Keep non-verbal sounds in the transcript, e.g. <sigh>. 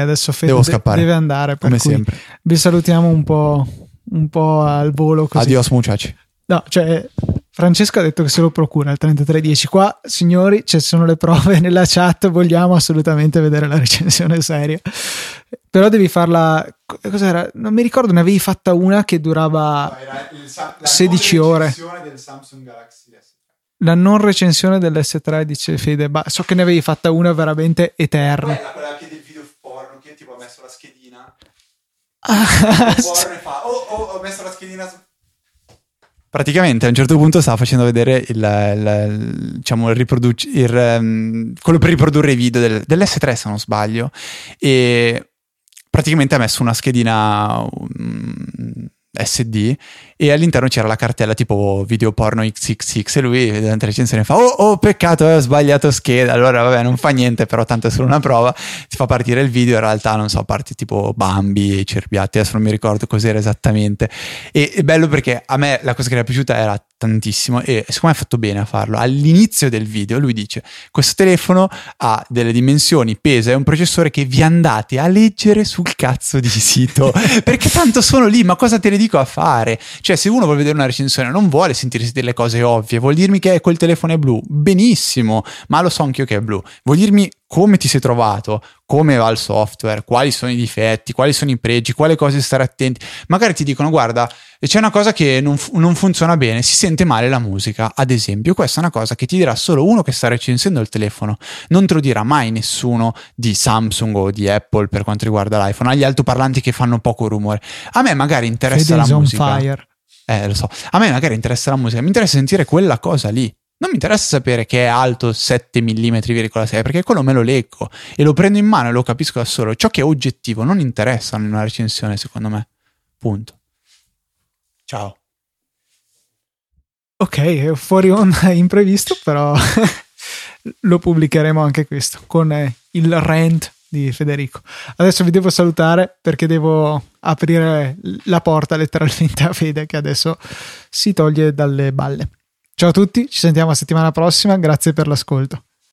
adesso Fede Devo scappare. deve andare. Come sempre. Vi salutiamo un po', un po' al volo. Così. Adios, muchachi. No, cioè, Francesco ha detto che se lo procura il 3310. Qua, signori, ci sono le prove nella chat. Vogliamo assolutamente vedere la recensione seria. Però devi farla. Cos'era? Non mi ricordo, ne avevi fatta una che durava no, il, 16 ore. Del Samsung Galaxy S3. La non recensione dell'S3, dice Fede. Bah, so che ne avevi fatta una veramente eterna. Quella, quella che del video porno, che tipo ho messo la schedina. <laughs> Ah, e fa. Oh, oh, ho messo la schedina su praticamente a un certo punto stava facendo vedere il, il, diciamo, il riproduc- il, um, quello per riprodurre i video del, dell'S3 se non sbaglio e praticamente ha messo una schedina um, SD e all'interno c'era la cartella tipo video porno XXX e lui durante la recensione fa oh, oh peccato ho sbagliato scheda. Allora vabbè non fa niente però tanto è solo una prova. Ti fa partire il video in realtà non so parti tipo Bambi e Cerbiatti adesso non mi ricordo cos'era esattamente. E è bello perché a me la cosa che mi è piaciuta era tantissimo e secondo me ha fatto bene a farlo all'inizio del video lui dice questo telefono ha delle dimensioni pesa è un processore che vi andate a leggere sul cazzo di sito. <laughs> Perché tanto sono lì ma cosa te ne dico a fare? Cioè, se uno vuole vedere una recensione, non vuole sentirsi delle cose ovvie, vuol dirmi che quel telefono è blu, benissimo, ma lo so anch'io che è blu. Vuol dirmi come ti sei trovato, come va il software, quali sono i difetti, quali sono i pregi, quale cose stare attenti. Magari ti dicono, guarda, c'è una cosa che non, non, funziona bene, si sente male la musica, ad esempio. Questa è una cosa che ti dirà solo uno che sta recensendo il telefono, non te lo dirà mai nessuno di Samsung o di Apple per quanto riguarda l'iPhone, agli altoparlanti che fanno poco rumore. A me magari interessa Fede la musica. Fire. Eh, lo so. A me magari interessa la musica, mi interessa sentire quella cosa lì. Non mi interessa sapere che è alto 7 mm, perché quello me lo leggo e lo prendo in mano e lo capisco da solo. Ciò che è oggettivo non interessa in una recensione, secondo me. Punto. Ciao. Ok, fuori onda imprevisto, però <laughs> lo pubblicheremo anche questo con il rant di Federico. Adesso vi devo salutare perché devo aprire la porta letteralmente a Fede che adesso si toglie dalle balle. Ciao a tutti, ci sentiamo la settimana prossima, grazie per l'ascolto.